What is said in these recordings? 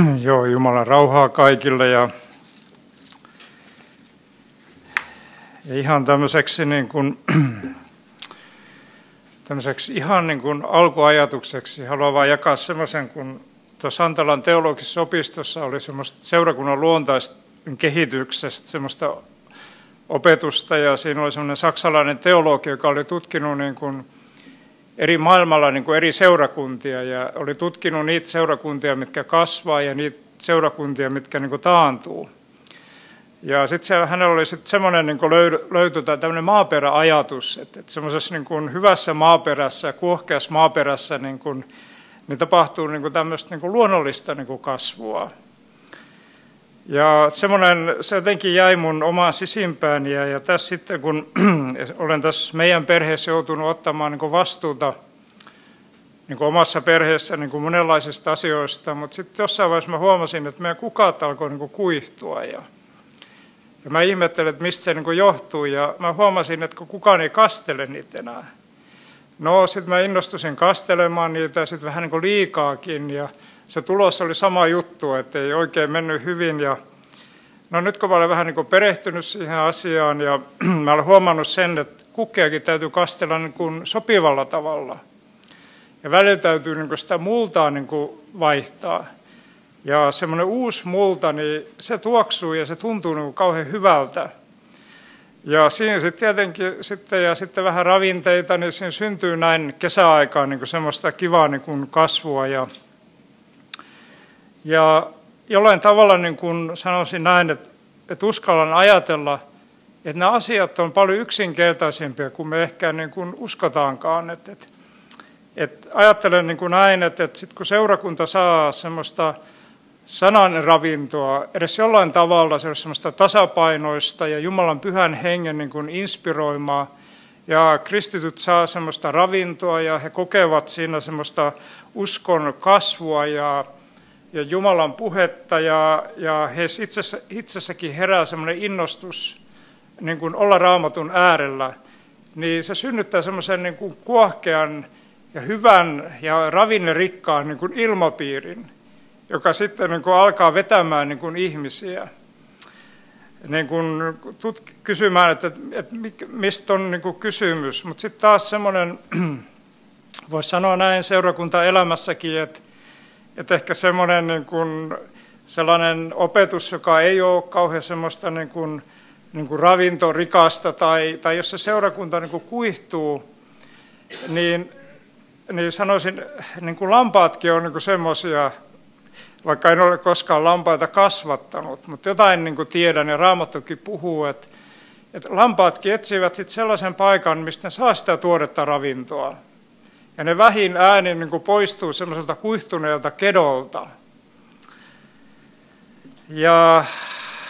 Joo, Jumalan rauhaa kaikille ja, ja ihan tämmöiseksi, niin kuin, tämmöiseksi ihan niin kuin alkuajatukseksi. Haluan vain jakaa semmoisen, kun tuossa Antalan teologisessa opistossa oli semmoista seurakunnan luontaista kehityksestä semmoista opetusta ja siinä oli semmoinen saksalainen teologi, joka oli tutkinut niin kuin eri maailmalla niin kuin eri seurakuntia ja oli tutkinut niitä seurakuntia, mitkä kasvaa ja niitä seurakuntia, mitkä niin kuin taantuu. Ja sitten hänellä oli sitten semmoinen niin löytyi tämmöinen maaperäajatus, että, että semmoisessa niin kuin hyvässä maaperässä, kuohkeassa maaperässä niin kuin, niin tapahtuu niin kuin tämmöistä niin kuin luonnollista niin kuin kasvua. Ja semmoinen, se jotenkin jäi mun omaan sisimpään ja, ja tässä sitten kun olen tässä meidän perheessä joutunut ottamaan niin vastuuta niin omassa perheessä niin monenlaisista asioista, mutta sitten jossain vaiheessa mä huomasin, että meidän kukat alkoi niin kuihtua ja, ja mä ihmettelin, että mistä se niin johtuu ja mä huomasin, että kukaan ei kastele niitä enää. No sitten mä innostusin kastelemaan niitä sitten vähän niin liikaakin ja se tulos oli sama juttu, että ei oikein mennyt hyvin. Ja, no nyt kun mä olen vähän niin kuin perehtynyt siihen asiaan ja mä olen huomannut sen, että kukkeakin täytyy kastella niin kuin sopivalla tavalla. Ja välillä täytyy niin kuin sitä multaa niin kuin vaihtaa. Ja semmoinen uusi multa, niin se tuoksuu ja se tuntuu niin kuin kauhean hyvältä. Ja siinä sitten tietenkin sitten, ja sitten vähän ravinteita, niin siinä syntyy näin kesäaikaan niin kuin semmoista kivaa niin kuin kasvua ja ja jollain tavalla niin kuin sanoisin näin, että, että uskallan ajatella, että nämä asiat on paljon yksinkertaisempia kuin me ehkä niin kuin uskotaankaan. Että, että, että ajattelen niin kuin näin, että, että sit kun seurakunta saa semmoista sanan ravintoa, edes jollain tavalla se semmoista tasapainoista ja Jumalan pyhän hengen niin kuin inspiroimaa, ja kristityt saa semmoista ravintoa ja he kokevat siinä semmoista uskon kasvua ja ja Jumalan puhetta ja, ja he itsessä, itsessäkin herää semmoinen innostus niin kuin olla raamatun äärellä, niin se synnyttää semmoisen niin kuin kuohkean ja hyvän ja ravinnerikkaan niin kuin ilmapiirin, joka sitten niin kuin alkaa vetämään niin kuin ihmisiä. Niin kuin kysymään, että, että mistä on niin kysymys. Mutta sitten taas semmoinen, voisi sanoa näin seurakuntaelämässäkin, että että ehkä semmoinen niin kuin, sellainen opetus, joka ei ole kauhean semmoista niin kuin, niin kuin ravintorikasta tai, tai jos se seurakunta niin kuin kuihtuu, niin, niin sanoisin, niin kuin lampaatkin on niin semmoisia, vaikka en ole koskaan lampaita kasvattanut, mutta jotain niin kuin tiedän ja Raamattokin puhuu, että, että lampaatkin etsivät sit sellaisen paikan, mistä ne saa sitä tuoretta ravintoa. Ja ne vähin äänin niin kuin poistuu semmoiselta kuihtuneelta kedolta. Ja,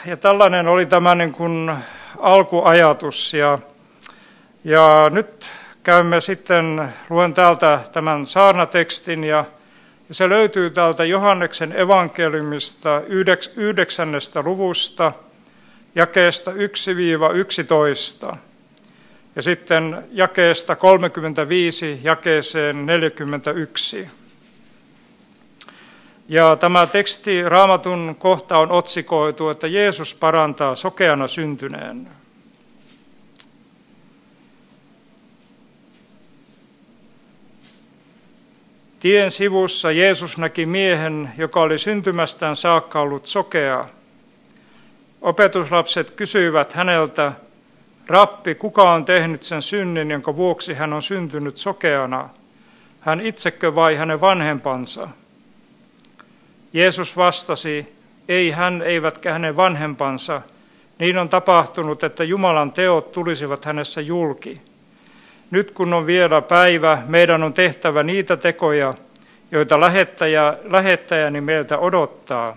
ja tällainen oli tämä niin kuin alkuajatus. Ja, ja nyt käymme sitten, luen täältä tämän saarnatekstin ja, ja se löytyy täältä Johanneksen evankeliumista yhdeksännestä luvusta, jakeesta 1-11 ja sitten jakeesta 35 jakeeseen 41. Ja tämä teksti, raamatun kohta on otsikoitu, että Jeesus parantaa sokeana syntyneen. Tien sivussa Jeesus näki miehen, joka oli syntymästään saakka ollut sokea. Opetuslapset kysyivät häneltä, Rappi, kuka on tehnyt sen synnin, jonka vuoksi hän on syntynyt sokeana? Hän itsekö vai hänen vanhempansa? Jeesus vastasi, ei hän eivätkä hänen vanhempansa. Niin on tapahtunut, että Jumalan teot tulisivat hänessä julki. Nyt kun on vielä päivä, meidän on tehtävä niitä tekoja, joita lähettäjä, lähettäjäni meiltä odottaa.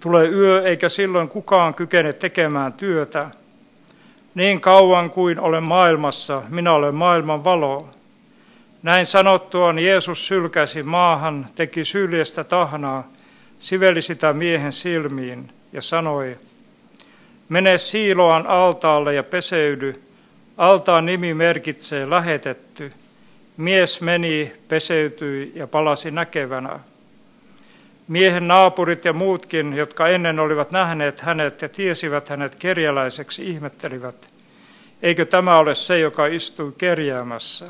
Tulee yö, eikä silloin kukaan kykene tekemään työtä. Niin kauan kuin olen maailmassa, minä olen maailman valo. Näin sanottuaan Jeesus sylkäsi maahan, teki syljestä tahnaa, siveli sitä miehen silmiin ja sanoi, mene Siiloan altaalle ja peseydy, altaan nimi merkitsee lähetetty. Mies meni, peseytyi ja palasi näkevänä. Miehen naapurit ja muutkin, jotka ennen olivat nähneet hänet ja tiesivät hänet kerjäläiseksi, ihmettelivät, eikö tämä ole se, joka istui kerjäämässä?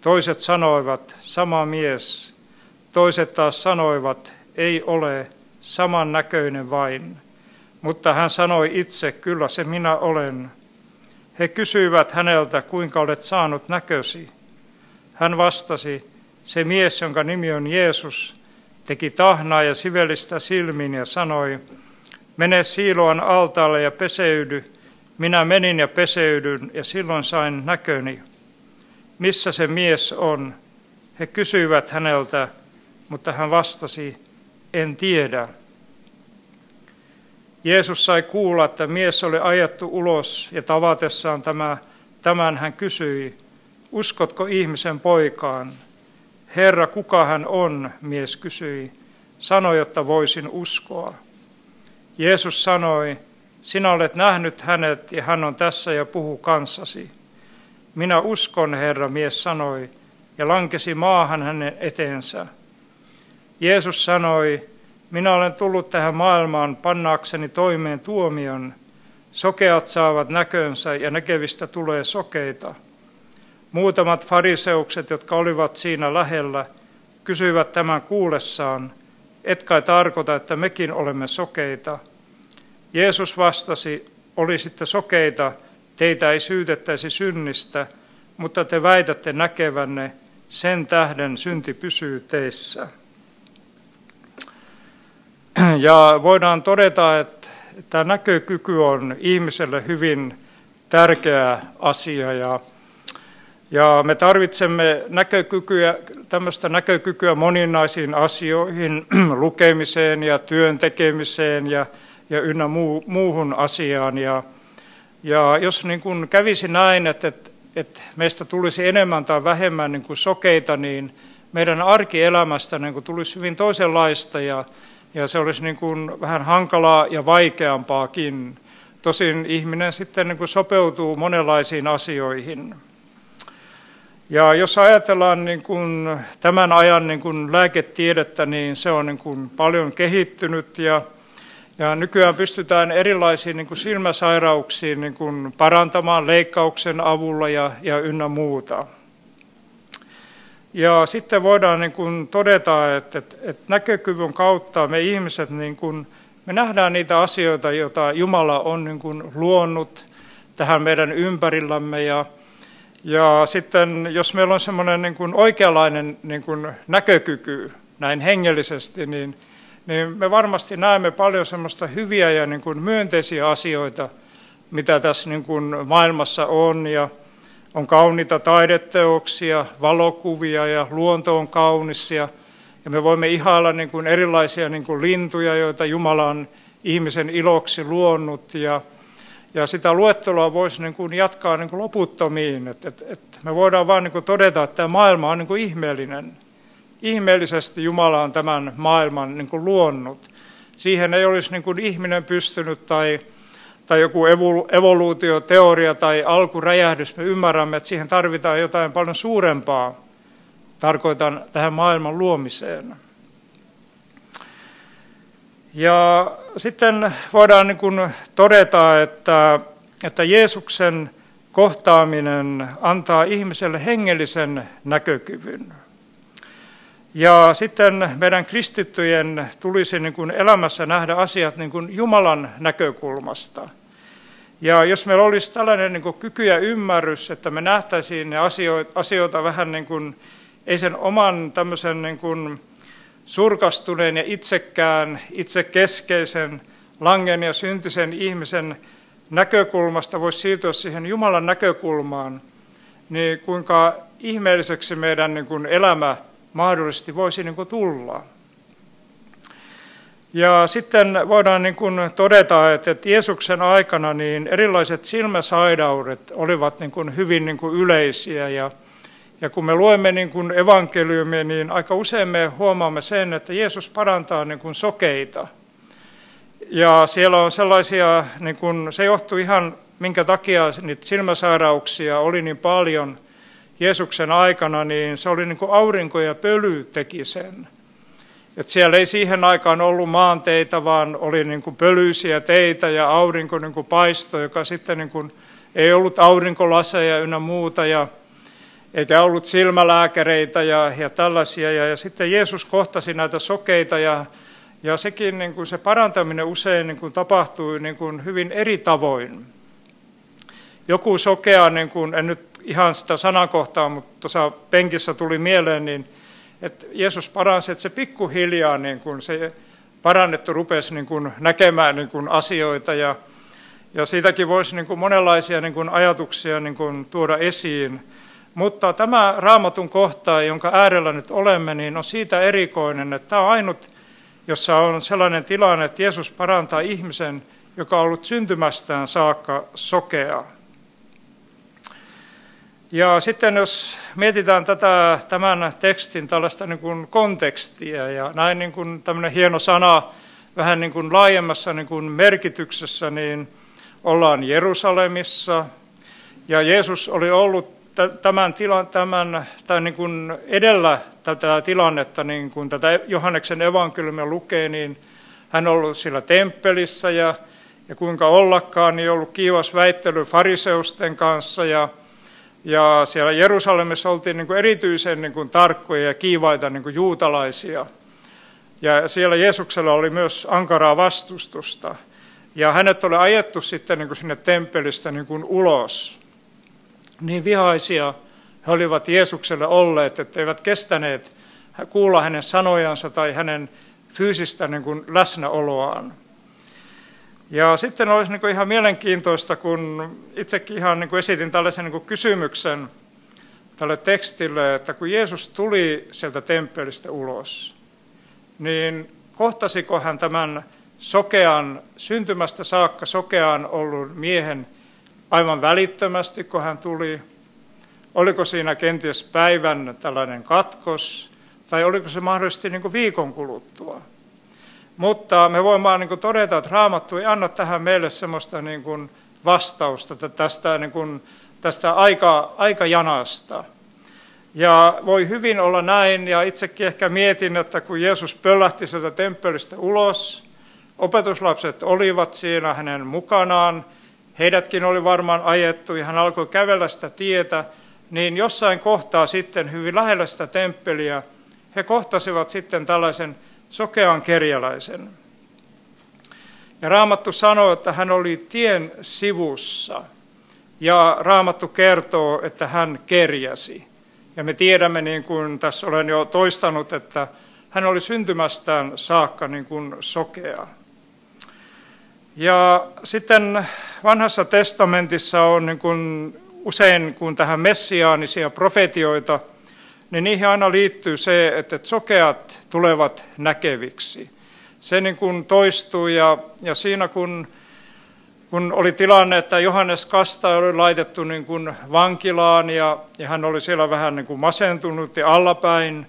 Toiset sanoivat, sama mies. Toiset taas sanoivat, ei ole, saman näköinen vain. Mutta hän sanoi itse, kyllä se minä olen. He kysyivät häneltä, kuinka olet saanut näkösi. Hän vastasi, se mies, jonka nimi on Jeesus, teki tahnaa ja sivellistä silmin ja sanoi, mene Siiloan altaalle ja peseydy. Minä menin ja peseydyn ja silloin sain näköni. Missä se mies on? He kysyivät häneltä, mutta hän vastasi, en tiedä. Jeesus sai kuulla, että mies oli ajettu ulos ja tavatessaan tämä, tämän hän kysyi, uskotko ihmisen poikaan? Herra, kuka hän on, mies kysyi. Sanoi, jotta voisin uskoa. Jeesus sanoi, sinä olet nähnyt hänet ja hän on tässä ja puhuu kanssasi. Minä uskon, Herra, mies sanoi, ja lankesi maahan hänen eteensä. Jeesus sanoi, minä olen tullut tähän maailmaan pannaakseni toimeen tuomion. Sokeat saavat näkönsä ja näkevistä tulee sokeita. Muutamat fariseukset, jotka olivat siinä lähellä, kysyivät tämän kuulessaan, et kai tarkoita, että mekin olemme sokeita. Jeesus vastasi, olisitte sokeita, teitä ei syytettäisi synnistä, mutta te väitätte näkevänne, sen tähden synti pysyy teissä. Ja voidaan todeta, että tämä näkökyky on ihmiselle hyvin tärkeä asia ja, ja me tarvitsemme näkökykyä, tämmöistä näkökykyä moninaisiin asioihin, lukemiseen ja työn tekemiseen ja, ja ynnä muu, muuhun asiaan. Ja, ja jos niin kuin kävisi näin, että, että, että meistä tulisi enemmän tai vähemmän niin kuin sokeita, niin meidän arkielämästä niin kuin tulisi hyvin toisenlaista ja, ja se olisi niin kuin vähän hankalaa ja vaikeampaakin. Tosin ihminen sitten niin kuin sopeutuu monenlaisiin asioihin. Ja jos ajatellaan niin kuin tämän ajan niin kuin lääketiedettä, niin se on niin kuin paljon kehittynyt ja, ja nykyään pystytään erilaisiin niin kuin silmäsairauksiin niin kuin parantamaan leikkauksen avulla ja, ja ynnä muuta. Ja sitten voidaan niin kuin todeta, että, että, että näkökyvyn kautta me ihmiset, niin kuin, me nähdään niitä asioita, joita Jumala on niin kuin luonut tähän meidän ympärillämme. Ja, ja sitten jos meillä on semmoinen niin kuin oikeanlainen niin kuin näkökyky näin hengellisesti, niin, niin me varmasti näemme paljon semmoista hyviä ja niin kuin myönteisiä asioita, mitä tässä niin kuin maailmassa on. Ja, on kauniita taideteoksia, valokuvia ja luonto on kaunis ja, ja me voimme ihailla niin kuin erilaisia niin kuin lintuja, joita Jumala on ihmisen iloksi luonut ja, ja sitä luettelua voisi niin kuin jatkaa niin kuin loputtomiin. Et, et, et me voidaan vain niin todeta, että tämä maailma on niin kuin ihmeellinen. Ihmeellisesti Jumala on tämän maailman niin kuin luonnut. Siihen ei olisi niin kuin ihminen pystynyt tai tai joku evoluutioteoria tai alkuräjähdys, me ymmärrämme, että siihen tarvitaan jotain paljon suurempaa. Tarkoitan tähän maailman luomiseen. Ja sitten voidaan niin kuin todeta, että, että Jeesuksen kohtaaminen antaa ihmiselle hengellisen näkökyvyn. Ja sitten meidän kristittyjen tulisi niin kuin elämässä nähdä asiat niin kuin Jumalan näkökulmasta. Ja jos meillä olisi tällainen niin kuin kyky ja ymmärrys, että me nähtäisiin ne asioita, asioita vähän niin kuin, ei sen oman tämmöisen niin kuin surkastuneen ja itsekään, itsekeskeisen, langen ja syntisen ihmisen näkökulmasta voisi siirtyä siihen Jumalan näkökulmaan, niin kuinka ihmeelliseksi meidän niin kuin elämä mahdollisesti voisi niin kuin tulla. Ja sitten voidaan niin kuin todeta, että Jeesuksen aikana niin erilaiset silmäsairaudet olivat niin kuin hyvin niin kuin yleisiä. Ja, ja kun me luemme niin kuin evankeliumia, niin aika usein me huomaamme sen, että Jeesus parantaa niin kuin sokeita. Ja siellä on sellaisia, niin kuin, se johtuu ihan minkä takia niitä silmäsairauksia oli niin paljon – Jeesuksen aikana, niin se oli niin kuin aurinko ja pöly teki sen. Et siellä ei siihen aikaan ollut maanteita, vaan oli niin kuin pölyisiä teitä ja aurinko niin kuin paisto, joka sitten niin kuin, ei ollut aurinkolaseja ynnä muuta. Ja, eikä ollut silmälääkäreitä ja, ja tällaisia. Ja, ja sitten Jeesus kohtasi näitä sokeita ja, ja sekin niin kuin se parantaminen usein niin kuin tapahtui niin kuin hyvin eri tavoin. Joku sokea, niin kuin, en nyt ihan sitä sanakohtaa, mutta tuossa penkissä tuli mieleen, niin että Jeesus paransi, että se pikkuhiljaa niin kuin se parannettu rupesi niin kuin näkemään niin kuin asioita ja, ja siitäkin voisi niin kuin monenlaisia niin kuin ajatuksia niin kuin tuoda esiin. Mutta tämä raamatun kohta, jonka äärellä nyt olemme, niin on siitä erikoinen, että tämä on ainut, jossa on sellainen tilanne, että Jeesus parantaa ihmisen, joka on ollut syntymästään saakka sokea. Ja sitten jos mietitään tätä, tämän tekstin tällaista niin kuin kontekstia ja näin niin kuin tämmöinen hieno sana vähän niin kuin laajemmassa niin kuin merkityksessä, niin ollaan Jerusalemissa ja Jeesus oli ollut tämän, tilan, tämän, tämän niin kuin edellä tätä tilannetta, niin kuin tätä Johanneksen evankeliumia lukee, niin hän on ollut siellä temppelissä ja, ja kuinka ollakaan, niin ollut kiivas väittely fariseusten kanssa ja, ja siellä Jerusalemissa oltiin niin kuin erityisen niin kuin tarkkoja ja kiivaita niin kuin juutalaisia. Ja siellä Jeesuksella oli myös ankaraa vastustusta. Ja hänet oli ajettu sitten niin kuin sinne temppelistä niin kuin ulos niin vihaisia he olivat Jeesukselle olleet, että eivät kestäneet kuulla hänen sanojansa tai hänen fyysistä niin kuin läsnäoloaan. Ja sitten olisi niin kuin ihan mielenkiintoista, kun itsekin ihan niin kuin esitin tällaisen niin kuin kysymyksen tälle tekstille, että kun Jeesus tuli sieltä temppelistä ulos, niin kohtasiko hän tämän sokean, syntymästä saakka sokean ollut miehen aivan välittömästi, kun hän tuli? Oliko siinä kenties päivän tällainen katkos, tai oliko se mahdollisesti niin kuin viikon kuluttua? Mutta me voimme vaan niin kuin todeta, että Raamattu ei anna tähän meille sellaista niin kuin vastausta tästä, niin kuin, tästä aika, aikajanasta. Ja voi hyvin olla näin, ja itsekin ehkä mietin, että kun Jeesus pöllähti sieltä temppelistä ulos, opetuslapset olivat siinä hänen mukanaan, heidätkin oli varmaan ajettu ja hän alkoi kävellä sitä tietä, niin jossain kohtaa sitten hyvin lähellä sitä temppeliä he kohtasivat sitten tällaisen sokean kerjäläisen. Ja Raamattu sanoo, että hän oli tien sivussa. Ja Raamattu kertoo, että hän kerjäsi. Ja me tiedämme, niin kuin tässä olen jo toistanut, että hän oli syntymästään saakka niin kuin sokea. Ja sitten vanhassa testamentissa on niin kuin usein, kun tähän messiaanisia profetioita, niin niihin aina liittyy se, että sokeat tulevat näkeviksi. Se niin kuin toistuu ja, ja siinä kun, kun oli tilanne, että Johannes Kasta oli laitettu niin kuin vankilaan ja, ja hän oli siellä vähän niin kuin masentunut ja allapäin,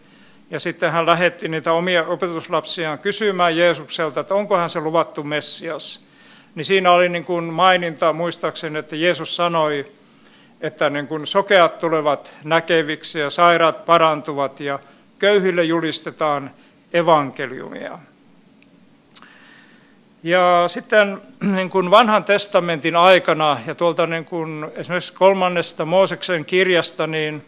ja sitten hän lähetti niitä omia opetuslapsiaan kysymään Jeesukselta, että onko hän se luvattu Messias niin siinä oli niin kuin maininta muistaakseni, että Jeesus sanoi, että niin kuin sokeat tulevat näkeviksi ja sairaat parantuvat ja köyhille julistetaan evankeliumia. Ja sitten niin kuin vanhan testamentin aikana ja tuolta niin kuin esimerkiksi kolmannesta Mooseksen kirjasta, niin,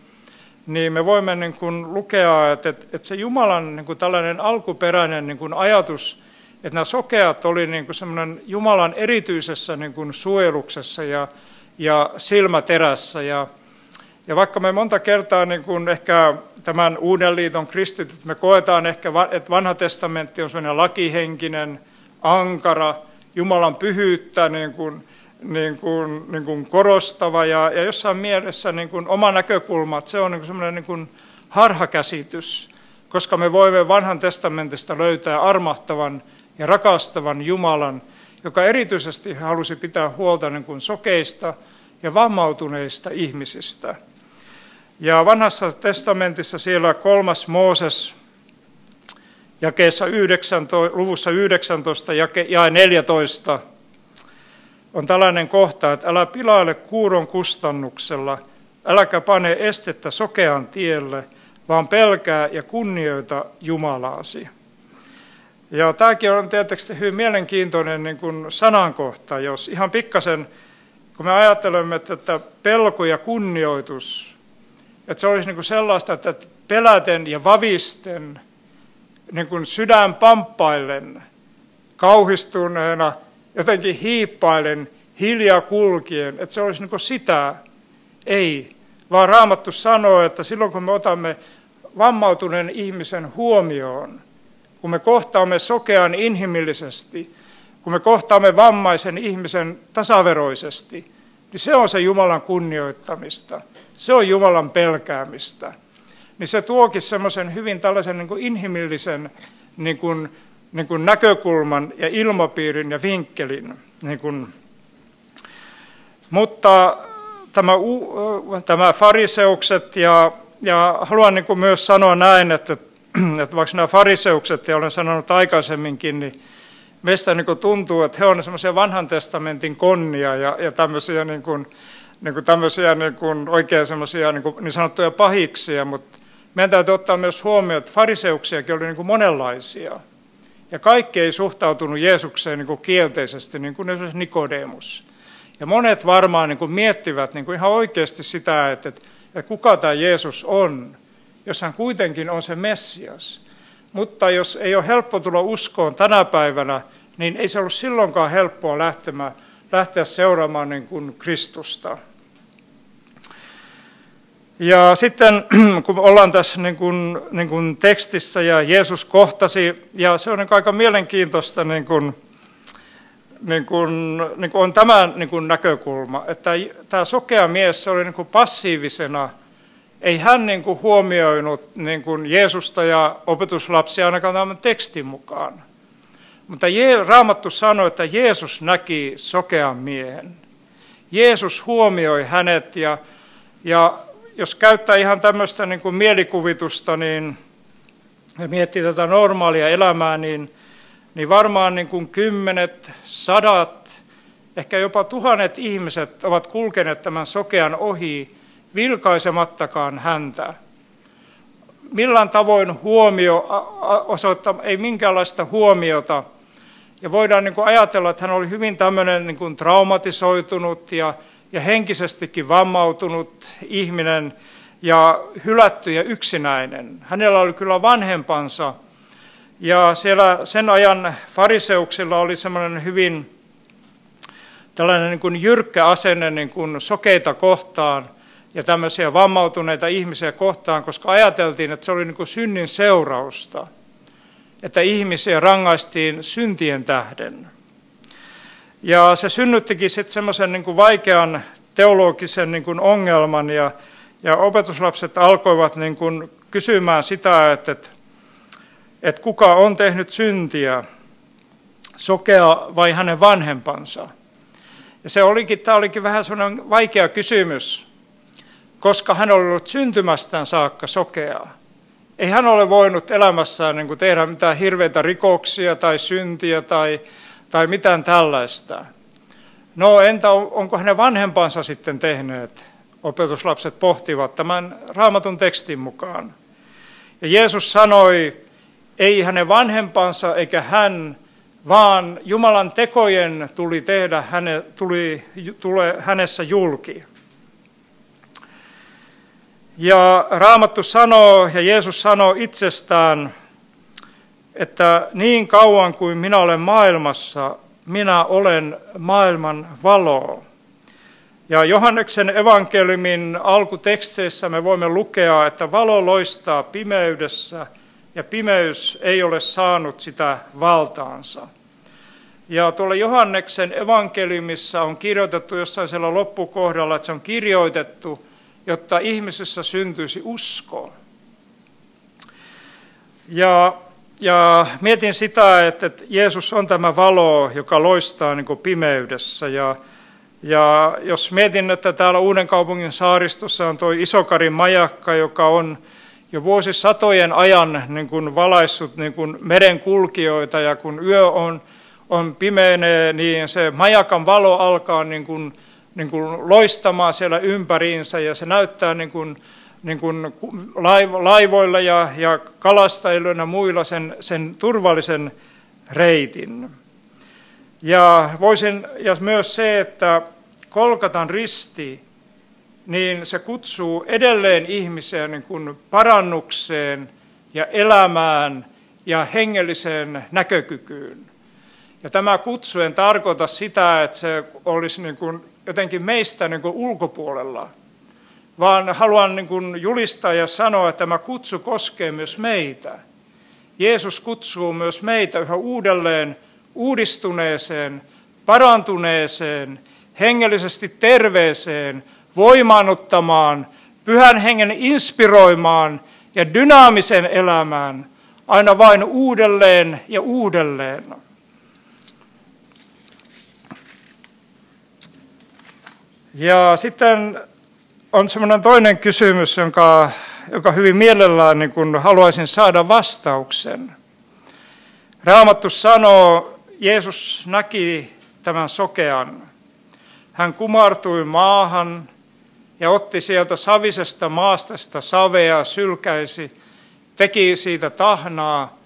niin me voimme niin kuin lukea, että, että se Jumalan niin kuin tällainen alkuperäinen niin kuin ajatus että nämä sokeat oli niin kuin semmoinen Jumalan erityisessä niin kuin suojeluksessa ja, ja silmäterässä. Ja, ja vaikka me monta kertaa niin kuin ehkä tämän Uuden liiton kristityt, me koetaan ehkä, että vanha testamentti on semmoinen lakihenkinen, ankara, Jumalan pyhyyttä niin kuin, niin kuin, niin kuin korostava ja, ja jossain mielessä niin kuin oma näkökulma, että se on niin semmoinen niin harhakäsitys, koska me voimme vanhan testamentista löytää armahtavan ja rakastavan Jumalan, joka erityisesti halusi pitää huolta niin kuin sokeista ja vammautuneista ihmisistä. Ja vanhassa testamentissa siellä kolmas Mooses jakeessa 19, luvussa 19 ja 14 on tällainen kohta, että älä pilaile kuuron kustannuksella, äläkä pane estettä sokean tielle, vaan pelkää ja kunnioita Jumalaasi. Ja tämäkin on tietysti hyvin mielenkiintoinen niin kuin sanankohta, jos ihan pikkasen, kun me ajattelemme, että pelko ja kunnioitus, että se olisi niin kuin sellaista, että peläten ja vavisten, niin kuin sydän pamppaillen, kauhistuneena, jotenkin hiippailen, hiljaa kulkien, että se olisi niin kuin sitä. Ei, vaan Raamattu sanoo, että silloin kun me otamme vammautuneen ihmisen huomioon, kun me kohtaamme sokean inhimillisesti, kun me kohtaamme vammaisen ihmisen tasaveroisesti, niin se on se Jumalan kunnioittamista. Se on Jumalan pelkäämistä. Niin se tuokin semmoisen hyvin tällaisen niin kuin inhimillisen niin kuin, niin kuin näkökulman ja ilmapiirin ja vinkkelin. Niin kuin. Mutta tämä, tämä fariseukset ja, ja haluan niin kuin myös sanoa näin, että että vaikka nämä fariseukset, ja olen sanonut aikaisemminkin, niin meistä niin kuin tuntuu, että he ovat semmoisia vanhan testamentin konnia ja, ja tämmöisiä, niin kuin, niin kuin tämmöisiä niin kuin oikein semmoisia niin, kuin, niin sanottuja pahiksia, mutta meidän täytyy ottaa myös huomioon, että fariseuksiakin oli niin kuin monenlaisia. Ja kaikki ei suhtautunut Jeesukseen niin kuin kielteisesti, niin kuin esimerkiksi Nikodemus. Ja monet varmaan niin kuin miettivät niin kuin ihan oikeasti sitä, että, että kuka tämä Jeesus on jos hän kuitenkin on se Messias. Mutta jos ei ole helppo tulla uskoon tänä päivänä, niin ei se ollut silloinkaan helppoa lähtemään, lähteä seuraamaan niin kuin Kristusta. Ja sitten kun ollaan tässä niin kuin, niin kuin tekstissä ja Jeesus kohtasi, ja se on niin aika mielenkiintoista, niin kuin, niin kuin, niin kuin on tämä niin kuin näkökulma, että tämä sokea mies se oli niin kuin passiivisena – ei hän niin kuin huomioinut niin kuin Jeesusta ja opetuslapsia ainakaan tämän tekstin mukaan. Mutta Raamattu sanoi, että Jeesus näki sokean miehen. Jeesus huomioi hänet ja, ja jos käyttää ihan tämmöistä niin kuin mielikuvitusta niin, ja miettii tätä normaalia elämää, niin, niin varmaan niin kuin kymmenet, sadat, ehkä jopa tuhannet ihmiset ovat kulkeneet tämän sokean ohi vilkaisemattakaan häntä. Millään tavoin huomio osoittaa, ei minkäänlaista huomiota. Ja voidaan niin kuin ajatella, että hän oli hyvin tämmöinen niin kuin traumatisoitunut ja, ja henkisestikin vammautunut ihminen ja hylätty ja yksinäinen. Hänellä oli kyllä vanhempansa ja siellä sen ajan fariseuksilla oli semmoinen hyvin tällainen niin kuin jyrkkä asenne niin kuin sokeita kohtaan ja tämmöisiä vammautuneita ihmisiä kohtaan, koska ajateltiin, että se oli niin kuin synnin seurausta, että ihmisiä rangaistiin syntien tähden. Ja se synnyttikin sitten semmoisen niin kuin vaikean teologisen niin kuin ongelman, ja, ja opetuslapset alkoivat niin kuin kysymään sitä, että, että, että kuka on tehnyt syntiä, sokea vai hänen vanhempansa. Ja se olikin, tämä olikin vähän sellainen vaikea kysymys, koska hän oli ollut syntymästään saakka sokeaa. Ei hän ole voinut elämässään niin kuin tehdä mitään hirveitä rikoksia tai syntiä tai, tai mitään tällaista. No entä onko hänen vanhempansa sitten tehneet? Opetuslapset pohtivat tämän raamatun tekstin mukaan. Ja Jeesus sanoi, ei hänen vanhempansa eikä hän, vaan Jumalan tekojen tuli tehdä häne, tuli, tule hänessä julki. Ja Raamattu sanoo ja Jeesus sanoo itsestään, että niin kauan kuin minä olen maailmassa, minä olen maailman valo. Ja Johanneksen evankeliumin alkuteksteissä me voimme lukea, että valo loistaa pimeydessä ja pimeys ei ole saanut sitä valtaansa. Ja tuolla Johanneksen evankeliumissa on kirjoitettu jossain siellä loppukohdalla, että se on kirjoitettu – jotta ihmisessä syntyisi usko. Ja, ja mietin sitä, että, että Jeesus on tämä valo, joka loistaa niin kuin pimeydessä. Ja, ja jos mietin, että täällä Uuden kaupungin saaristossa on tuo Isokarin majakka, joka on jo vuosisatojen ajan niin kuin valaissut niin kuin merenkulkijoita, ja kun yö on, on pimeänee, niin se majakan valo alkaa niin kuin niin kuin loistamaan siellä ympäriinsä ja se näyttää niin kuin, niin kuin laivoilla ja, ja kalastajilla ja muilla sen, sen turvallisen reitin. Ja, voisin, ja myös se, että Kolkatan risti, niin se kutsuu edelleen ihmisiä niin kuin parannukseen ja elämään ja hengelliseen näkökykyyn. Ja tämä kutsu en tarkoita sitä, että se olisi niin kuin jotenkin meistä niin kuin ulkopuolella, vaan haluan niin kuin julistaa ja sanoa, että tämä kutsu koskee myös meitä. Jeesus kutsuu myös meitä yhä uudelleen uudistuneeseen, parantuneeseen, hengellisesti terveeseen, voimaannuttamaan, pyhän hengen inspiroimaan ja dynaamisen elämään aina vain uudelleen ja uudelleen. Ja sitten on semmoinen toinen kysymys, jonka, joka hyvin mielellään niin kun haluaisin saada vastauksen. Raamattu sanoo, Jeesus näki tämän sokean. Hän kumartui maahan ja otti sieltä savisesta maastasta savea, sylkäisi, teki siitä tahnaa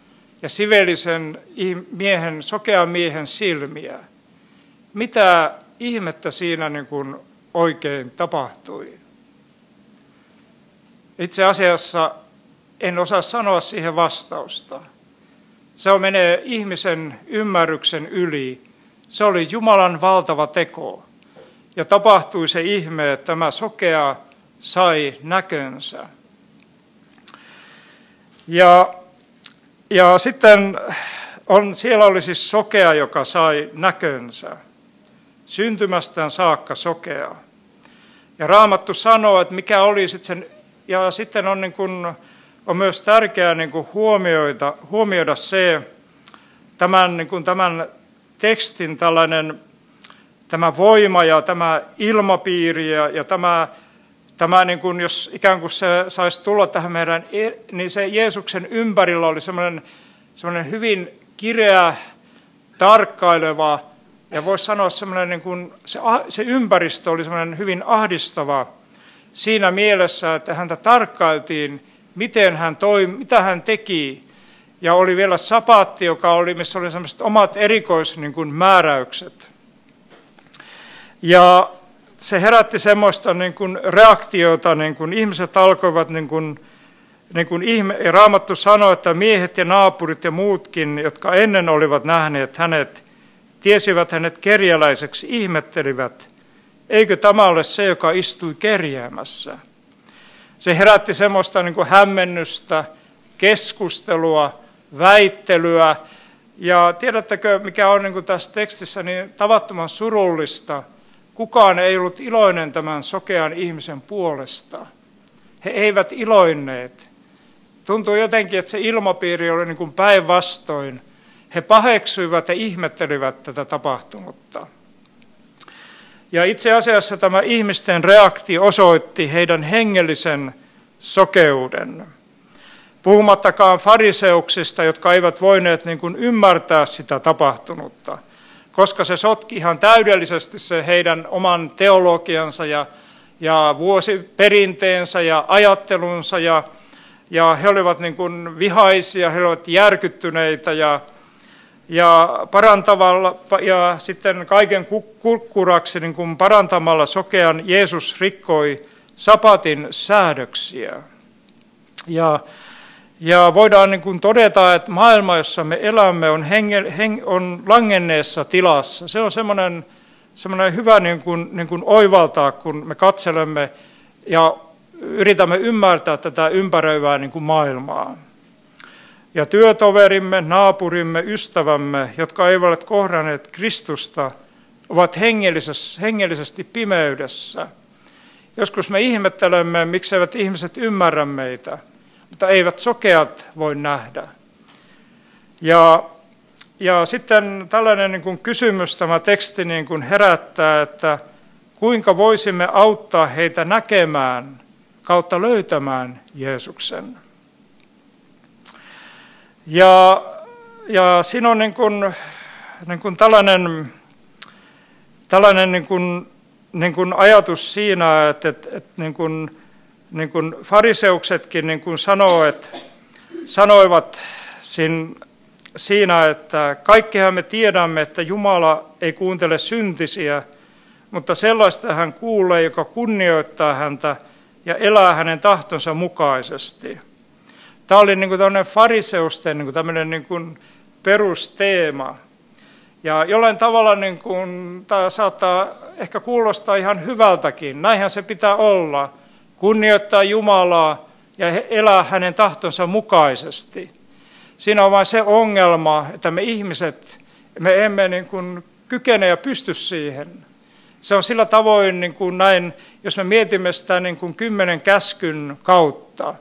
ja siveli sen miehen, sokean miehen silmiä. Mitä ihmettä siinä niin kuin oikein tapahtui? Itse asiassa en osaa sanoa siihen vastausta. Se on menee ihmisen ymmärryksen yli. Se oli Jumalan valtava teko. Ja tapahtui se ihme, että tämä sokea sai näkönsä. Ja, ja sitten on, siellä oli siis sokea, joka sai näkönsä. Syntymästään saakka sokea. Ja Raamattu sanoo, että mikä oli sitten sen, ja sitten on, niin kuin, on myös tärkeää niin kuin huomioida, huomioida se, tämän, niin kuin tämän tekstin tällainen tämä voima ja tämä ilmapiiri ja, ja tämä, tämä niin kuin, jos ikään kuin se saisi tulla tähän meidän, e, niin se Jeesuksen ympärillä oli semmoinen, semmoinen hyvin kireä, tarkkaileva ja voisi sanoa semmoinen, niin kuin, se, se ympäristö oli semmoinen hyvin ahdistava siinä mielessä, että häntä tarkkailtiin, miten hän toi, mitä hän teki. Ja oli vielä sapaatti, joka oli, missä oli sellaiset omat erikoismääräykset. Niin ja se herätti semmoista niin kuin reaktiota, niin kuin ihmiset alkoivat, niin kuin, niin kuin ihme, ja Raamattu sanoi, että miehet ja naapurit ja muutkin, jotka ennen olivat nähneet hänet, tiesivät hänet kerjäläiseksi, ihmettelivät, eikö tämä ole se, joka istui kerjäämässä. Se herätti semmoista niin hämmennystä, keskustelua, väittelyä, ja tiedättekö, mikä on niin tässä tekstissä niin tavattoman surullista – Kukaan ei ollut iloinen tämän sokean ihmisen puolesta. He eivät iloinneet. Tuntuu jotenkin, että se ilmapiiri oli niin päinvastoin. He paheksuivat ja ihmettelivät tätä tapahtunutta. Ja itse asiassa tämä ihmisten reaktio osoitti heidän hengellisen sokeuden. Puhumattakaan fariseuksista, jotka eivät voineet niin kuin ymmärtää sitä tapahtunutta – koska se sotki ihan täydellisesti se heidän oman teologiansa ja, ja vuosiperinteensä ja ajattelunsa ja, ja he olivat niin kuin vihaisia, he olivat järkyttyneitä ja, ja parantavalla ja sitten kaiken kukkuraksi niin kuin parantamalla sokean Jeesus rikkoi sapatin säädöksiä. Ja ja voidaan niin kuin todeta, että maailma, jossa me elämme, on, henge, heng, on langenneessa tilassa. Se on semmoinen, semmoinen hyvä niin kuin, niin kuin oivaltaa, kun me katselemme ja yritämme ymmärtää tätä ympäröivää niin kuin maailmaa. Ja työtoverimme, naapurimme, ystävämme, jotka eivät kohdanneet Kristusta, ovat hengellisesti pimeydessä. Joskus me ihmettelemme, miksi eivät ihmiset ymmärrä meitä – mutta eivät sokeat voi nähdä. Ja, ja sitten tällainen niin kuin kysymys tämä teksti niin kuin herättää, että kuinka voisimme auttaa heitä näkemään kautta löytämään Jeesuksen. Ja, ja siinä on niin kuin, niin kuin tällainen, tällainen niin kuin, niin kuin ajatus siinä, että, että, että niin kuin, niin kuin fariseuksetkin niin kuin sanoo, että, sanoivat siinä siinä, että kaikkihan me tiedämme, että Jumala ei kuuntele syntisiä, mutta sellaista hän kuulee, joka kunnioittaa häntä ja elää hänen tahtonsa mukaisesti. Tämä oli niin kuin fariseusten niin kuin tämmöinen niin kuin perusteema. Ja jollain tavalla niin kuin, tämä saattaa ehkä kuulostaa ihan hyvältäkin. Näinhän se pitää olla. Kunnioittaa Jumalaa ja elää hänen tahtonsa mukaisesti. Siinä on vain se ongelma, että me ihmiset, me emme niin kuin kykene ja pysty siihen. Se on sillä tavoin niin kuin näin, jos me mietimme sitä niin kuin kymmenen käskyn kautta.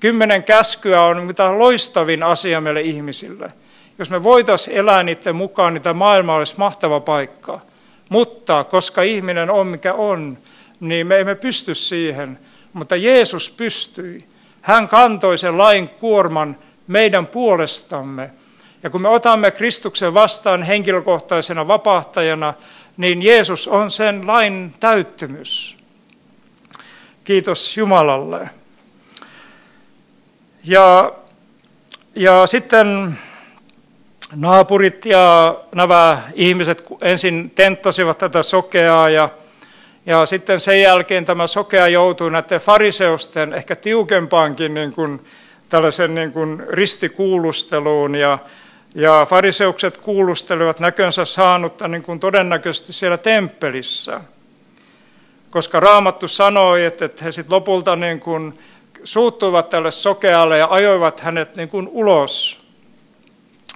Kymmenen käskyä on mitä loistavin asia meille ihmisille. Jos me voitaisiin elää niiden mukaan, niin tämä maailma olisi mahtava paikka. Mutta koska ihminen on mikä on, niin me emme pysty siihen. Mutta Jeesus pystyi. Hän kantoi sen lain kuorman meidän puolestamme. Ja kun me otamme Kristuksen vastaan henkilökohtaisena vapahtajana, niin Jeesus on sen lain täyttymys. Kiitos Jumalalle. Ja, ja sitten naapurit ja nämä ihmiset ensin tenttasivat tätä sokeaa ja, ja sitten sen jälkeen tämä sokea joutui näiden fariseusten ehkä tiukempaankin niin kuin, tällaisen niin kuin ristikuulusteluun ja, ja fariseukset kuulustelivat näkönsä saanutta niin kuin todennäköisesti siellä temppelissä, koska Raamattu sanoi, että he sitten lopulta niin kuin suuttuivat tälle sokealle ja ajoivat hänet niin kuin ulos.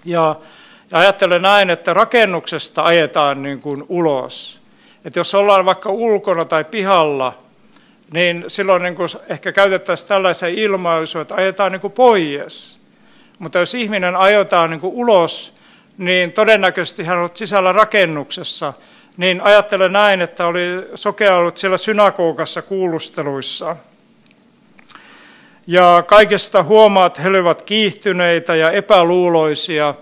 Ja, ja ajattelen näin, että rakennuksesta ajetaan niin kuin ulos. Että jos ollaan vaikka ulkona tai pihalla, niin silloin niin kuin ehkä käytettäisiin tällaisia ilmaisuja, että ajetaan niin kuin pois. Mutta jos ihminen ajotaan niin kuin ulos, niin todennäköisesti hän on sisällä rakennuksessa. Niin ajattelen näin, että oli sokea ollut siellä synagogassa kuulusteluissa. Ja kaikesta huomaat, he olivat kiihtyneitä ja epäluuloisia.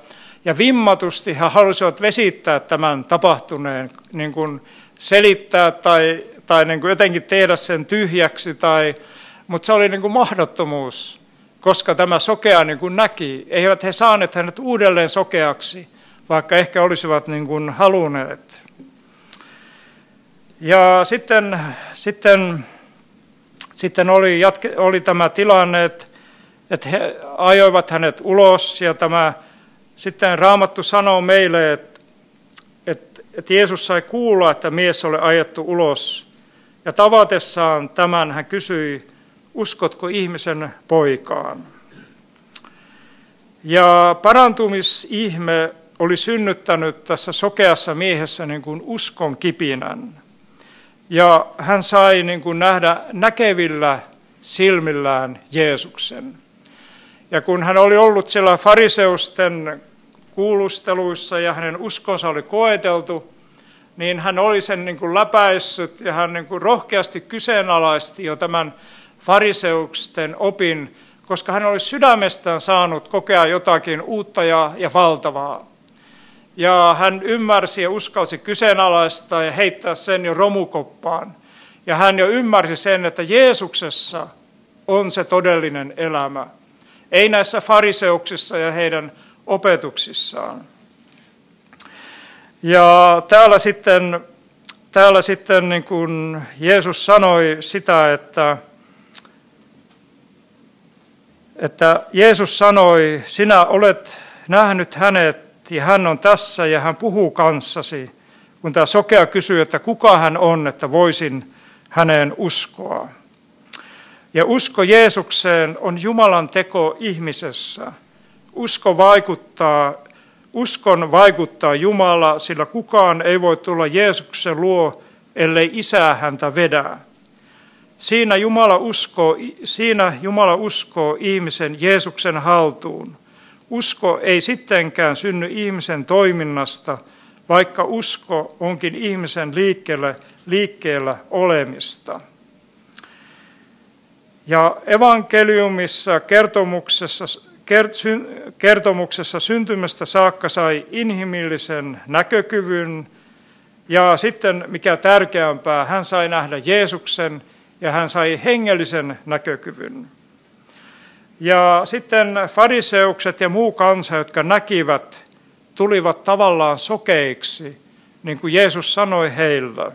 Ja vimmatusti he halusivat vesittää tämän tapahtuneen, niin kuin selittää tai, tai niin kuin jotenkin tehdä sen tyhjäksi. Tai, mutta se oli niin kuin mahdottomuus, koska tämä sokea niin kuin näki. Eivät he saaneet hänet uudelleen sokeaksi, vaikka ehkä olisivat niin kuin halunneet. Ja sitten, sitten sitten oli, jatke, oli tämä tilanne, että, että he ajoivat hänet ulos ja tämä, sitten Raamattu sanoo meille, että, että, että Jeesus sai kuulla, että mies oli ajettu ulos. Ja tavatessaan tämän hän kysyi, uskotko ihmisen poikaan? Ja parantumisihme oli synnyttänyt tässä sokeassa miehessä niin kuin uskon kipinän. Ja hän sai niin kuin nähdä näkevillä silmillään Jeesuksen. Ja kun hän oli ollut siellä fariseusten kuulusteluissa ja hänen uskonsa oli koeteltu, niin hän oli sen niin kuin läpäissyt ja hän niin kuin rohkeasti kyseenalaisti jo tämän fariseusten opin, koska hän oli sydämestään saanut kokea jotakin uutta ja, ja valtavaa. Ja hän ymmärsi ja uskalsi kyseenalaistaa ja heittää sen jo romukoppaan. Ja hän jo ymmärsi sen, että Jeesuksessa on se todellinen elämä. Ei näissä fariseuksissa ja heidän opetuksissaan. Ja täällä sitten, täällä sitten niin kuin Jeesus sanoi sitä, että, että Jeesus sanoi, sinä olet nähnyt hänet ja hän on tässä ja hän puhuu kanssasi. Kun tämä sokea kysyy, että kuka hän on, että voisin häneen uskoa. Ja usko Jeesukseen on Jumalan teko ihmisessä. Usko vaikuttaa, uskon vaikuttaa Jumala, sillä kukaan ei voi tulla Jeesuksen luo, ellei isää häntä vedä. Siinä Jumala uskoo, siinä Jumala uskoo ihmisen Jeesuksen haltuun. Usko ei sittenkään synny ihmisen toiminnasta, vaikka usko onkin ihmisen liikkeellä, liikkeellä olemista. Ja evankeliumissa kertomuksessa, kertomuksessa syntymästä saakka sai inhimillisen näkökyvyn ja sitten mikä tärkeämpää, hän sai nähdä Jeesuksen ja hän sai hengellisen näkökyvyn. Ja sitten fariseukset ja muu kansa, jotka näkivät, tulivat tavallaan sokeiksi, niin kuin Jeesus sanoi heillä.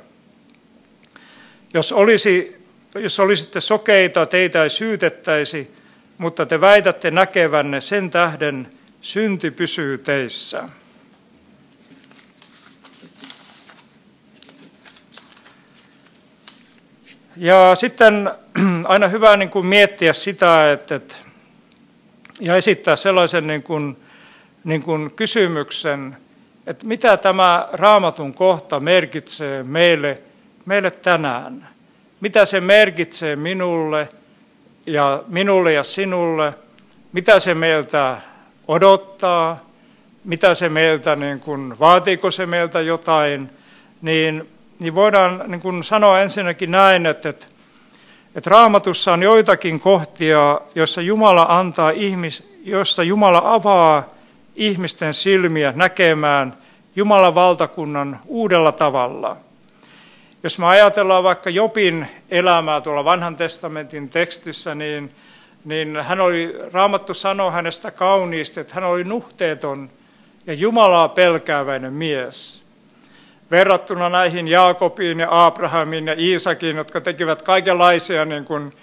Jos, olisi, jos olisitte sokeita, teitä ei syytettäisi, mutta te väitätte näkevänne sen tähden, synti pysyy teissä. Ja sitten aina hyvä niin kuin miettiä sitä, että, että, ja esittää sellaisen niin kuin, niin kuin kysymyksen, että mitä tämä raamatun kohta merkitsee meille, meille tänään. Mitä se merkitsee minulle ja minulle ja sinulle, mitä se meiltä odottaa, mitä se meiltä, niin kuin, vaatiiko se meiltä jotain, niin, niin voidaan niin kuin sanoa ensinnäkin näin, että, että, että raamatussa on joitakin kohtia, joissa Jumala antaa ihmis, jossa Jumala avaa ihmisten silmiä näkemään Jumalan valtakunnan uudella tavalla. Jos me ajatellaan vaikka Jopin elämää tuolla vanhan testamentin tekstissä, niin, niin hän oli, Raamattu sanoi hänestä kauniisti, että hän oli nuhteeton ja Jumalaa pelkääväinen mies. Verrattuna näihin Jaakobiin ja Abrahamin ja Iisakin, jotka tekivät kaikenlaisia niin kuin,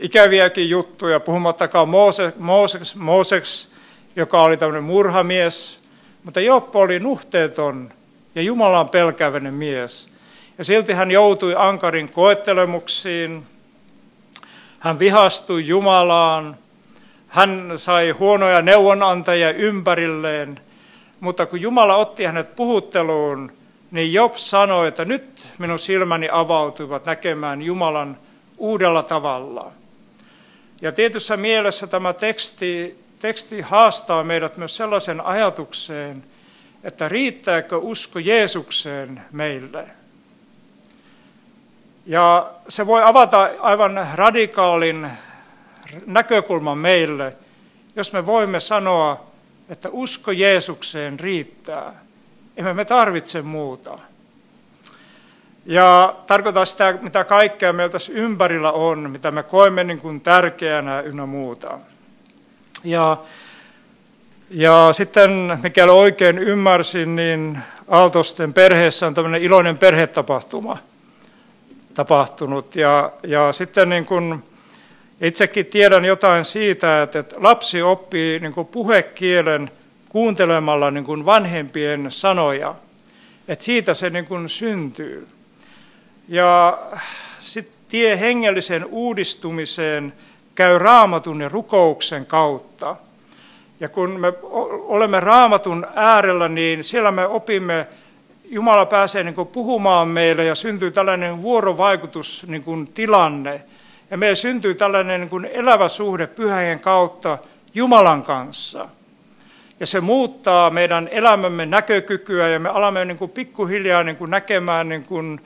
ikäviäkin juttuja, puhumattakaan Mooses, Mooses, Mooses, joka oli tämmöinen murhamies, mutta Joppo oli nuhteeton ja Jumalan pelkääväinen mies. Ja silti hän joutui ankarin koettelemuksiin, hän vihastui Jumalaan, hän sai huonoja neuvonantajia ympärilleen, mutta kun Jumala otti hänet puhutteluun, niin Job sanoi, että nyt minun silmäni avautuivat näkemään Jumalan uudella tavalla. Ja tietyssä mielessä tämä teksti, teksti haastaa meidät myös sellaisen ajatukseen, että riittääkö usko Jeesukseen meille – ja se voi avata aivan radikaalin näkökulman meille, jos me voimme sanoa, että usko Jeesukseen riittää. Emme me tarvitse muuta. Ja tarkoittaa sitä, mitä kaikkea meillä tässä ympärillä on, mitä me koemme niin kuin tärkeänä ynnä muuta. Ja, ja sitten, mikäli oikein ymmärsin, niin Aaltosten perheessä on tämmöinen iloinen perhetapahtuma – tapahtunut. Ja, ja sitten niin kuin itsekin tiedän jotain siitä, että, että lapsi oppii niin kuin puhekielen kuuntelemalla niin kuin vanhempien sanoja. Että siitä se niin kuin syntyy. Ja sitten tie hengelliseen uudistumiseen käy raamatun ja rukouksen kautta. Ja kun me olemme raamatun äärellä, niin siellä me opimme Jumala pääsee niin kuin puhumaan meille ja syntyy tällainen vuorovaikutus niin kuin tilanne. Ja meille syntyy tällainen niin kuin elävä suhde pyhäjen kautta Jumalan kanssa. Ja se muuttaa meidän elämämme näkökykyä ja me alamme niin kuin pikkuhiljaa niin kuin näkemään niin kuin,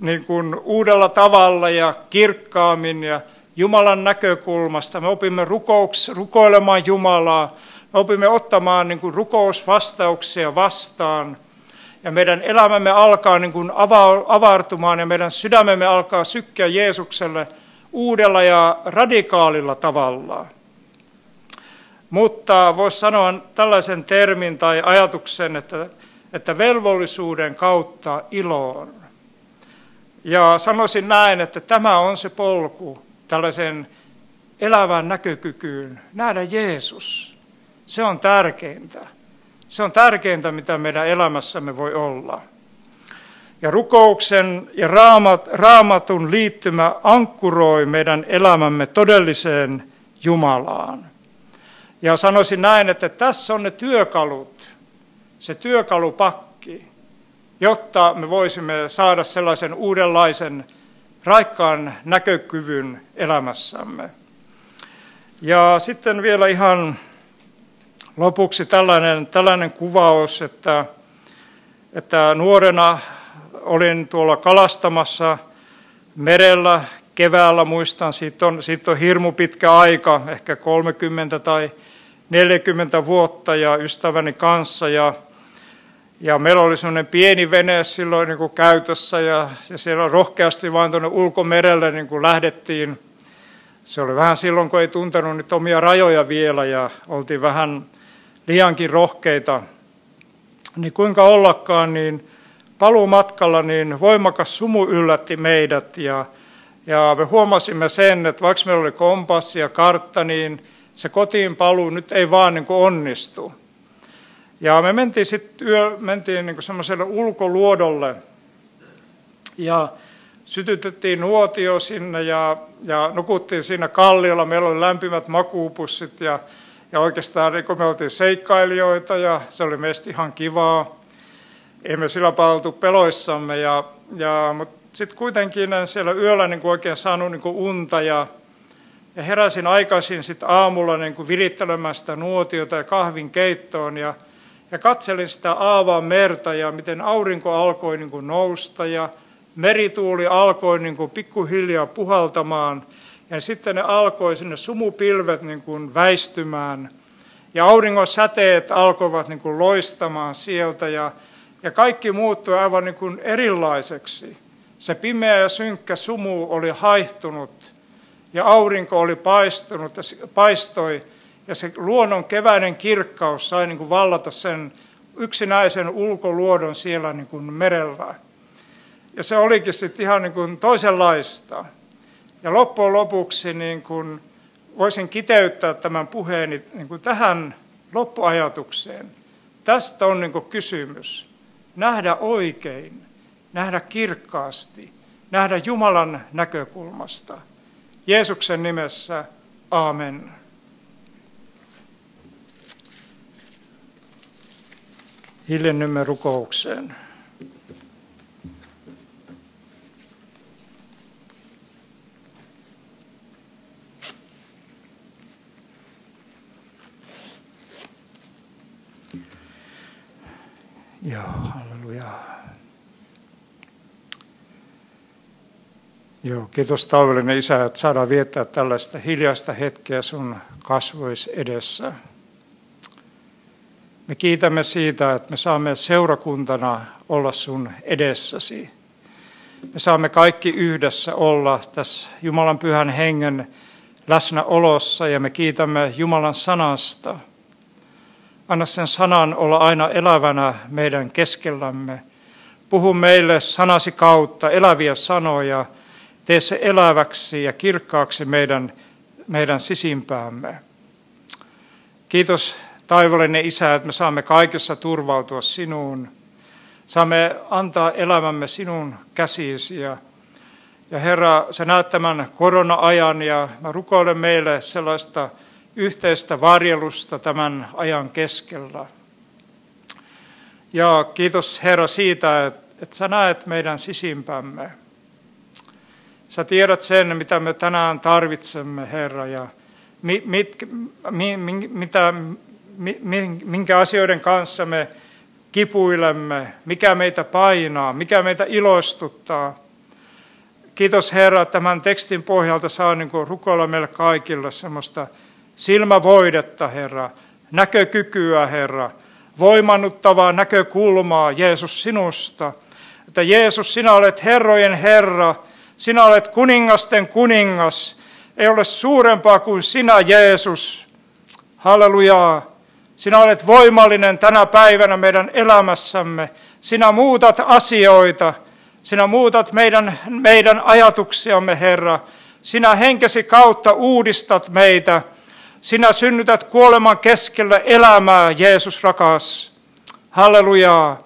niin kuin uudella tavalla ja kirkkaammin ja Jumalan näkökulmasta. Me opimme rukouks, rukoilemaan Jumalaa, me opimme ottamaan niin kuin rukousvastauksia vastaan – ja meidän elämämme alkaa niin kuin avartumaan ja meidän sydämemme alkaa sykkeä Jeesukselle uudella ja radikaalilla tavalla. Mutta voisi sanoa tällaisen termin tai ajatuksen, että, että velvollisuuden kautta iloon. Ja sanoisin näin, että tämä on se polku tällaisen elävän näkökykyyn, nähdä Jeesus. Se on tärkeintä. Se on tärkeintä, mitä meidän elämässämme voi olla. Ja rukouksen ja raamat, raamatun liittymä ankkuroi meidän elämämme todelliseen Jumalaan. Ja sanoisin näin, että tässä on ne työkalut, se työkalupakki, jotta me voisimme saada sellaisen uudenlaisen raikkaan näkökyvyn elämässämme. Ja sitten vielä ihan Lopuksi tällainen, tällainen kuvaus, että, että nuorena olin tuolla kalastamassa merellä keväällä, muistan, siitä on, siitä on hirmu pitkä aika, ehkä 30 tai 40 vuotta ja ystäväni kanssa ja, ja meillä oli sellainen pieni vene silloin niin kuin käytössä ja, ja siellä rohkeasti vain tuonne ulkomerelle niin kuin lähdettiin, Se oli vähän silloin, kun ei tuntenut niitä omia rajoja vielä ja oltiin vähän liiankin rohkeita. Niin kuinka ollakaan, niin paluumatkalla niin voimakas sumu yllätti meidät ja, ja me huomasimme sen, että vaikka meillä oli kompassi ja kartta, niin se kotiin paluu nyt ei vaan niin kuin onnistu. Ja me mentiin sitten yö, mentiin niin semmoiselle ulkoluodolle ja sytytettiin nuotio sinne ja, ja nukuttiin siinä kalliolla. Meillä oli lämpimät makuupussit ja, ja oikeastaan niin me oltiin seikkailijoita ja se oli meistä ihan kivaa. Emme sillä paltu peloissamme, ja, ja, mutta sitten kuitenkin en siellä yöllä niin kuin oikein saanut niin kuin unta ja, ja heräsin aikaisin sitten aamulla niin kuin virittelemään sitä nuotiota ja kahvin keittoon ja, ja katselin sitä aavaa merta ja miten aurinko alkoi niin kuin nousta ja merituuli alkoi niin kuin pikkuhiljaa puhaltamaan. Ja sitten ne alkoi sinne sumupilvet niin kuin väistymään. Ja auringon säteet alkoivat niin kuin loistamaan sieltä ja, ja kaikki muuttui aivan niin kuin erilaiseksi. Se pimeä ja synkkä sumu oli haihtunut ja aurinko oli paistunut paistoi ja se luonnon keväinen kirkkaus sai niin kuin vallata sen yksinäisen ulkoluodon siellä niin kuin merellä. Ja se olikin sitten ihan niin kuin toisenlaista. Ja loppujen lopuksi niin kuin voisin kiteyttää tämän puheeni niin kuin tähän loppuajatukseen. Tästä on niin kuin kysymys. Nähdä oikein, nähdä kirkkaasti, nähdä Jumalan näkökulmasta. Jeesuksen nimessä, amen. Hiljennymme rukoukseen. Joo, halleluja. Joo, kiitos taivallinen Isä, että saadaan viettää tällaista hiljaista hetkeä sun kasvois edessä. Me kiitämme siitä, että me saamme seurakuntana olla sun edessäsi. Me saamme kaikki yhdessä olla tässä Jumalan pyhän hengen läsnäolossa ja me kiitämme Jumalan sanasta – Anna sen sanan olla aina elävänä meidän keskellämme. Puhu meille sanasi kautta eläviä sanoja. Tee se eläväksi ja kirkkaaksi meidän, meidän sisimpäämme. Kiitos taivallinen Isä, että me saamme kaikessa turvautua sinuun. Saamme antaa elämämme sinun käsisi. Ja, ja Herra, sä näet tämän korona-ajan ja mä rukoilen meille sellaista yhteistä varjelusta tämän ajan keskellä. Ja kiitos Herra siitä, että, että sä näet meidän sisimpämme. Sä tiedät sen, mitä me tänään tarvitsemme, Herra, ja mit, mit, mi, mitä, minkä asioiden kanssa me kipuilemme, mikä meitä painaa, mikä meitä ilostuttaa. Kiitos Herra, tämän tekstin pohjalta saa niin rukoilla meille kaikille semmoista silmävoidetta, Herra, näkökykyä, Herra, voimannuttavaa näkökulmaa, Jeesus, sinusta. Että Jeesus, sinä olet herrojen Herra, sinä olet kuningasten kuningas, ei ole suurempaa kuin sinä, Jeesus. Hallelujaa. Sinä olet voimallinen tänä päivänä meidän elämässämme. Sinä muutat asioita. Sinä muutat meidän, meidän ajatuksiamme, Herra. Sinä henkesi kautta uudistat meitä. Sinä synnytät kuoleman keskellä elämää, Jeesus rakas. Hallelujaa.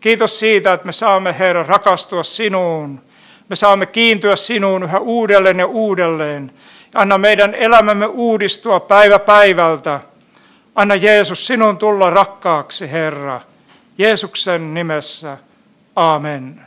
Kiitos siitä, että me saamme, Herra, rakastua sinuun. Me saamme kiintyä sinuun yhä uudelleen ja uudelleen. Anna meidän elämämme uudistua päivä päivältä. Anna Jeesus sinun tulla rakkaaksi, Herra. Jeesuksen nimessä. Amen.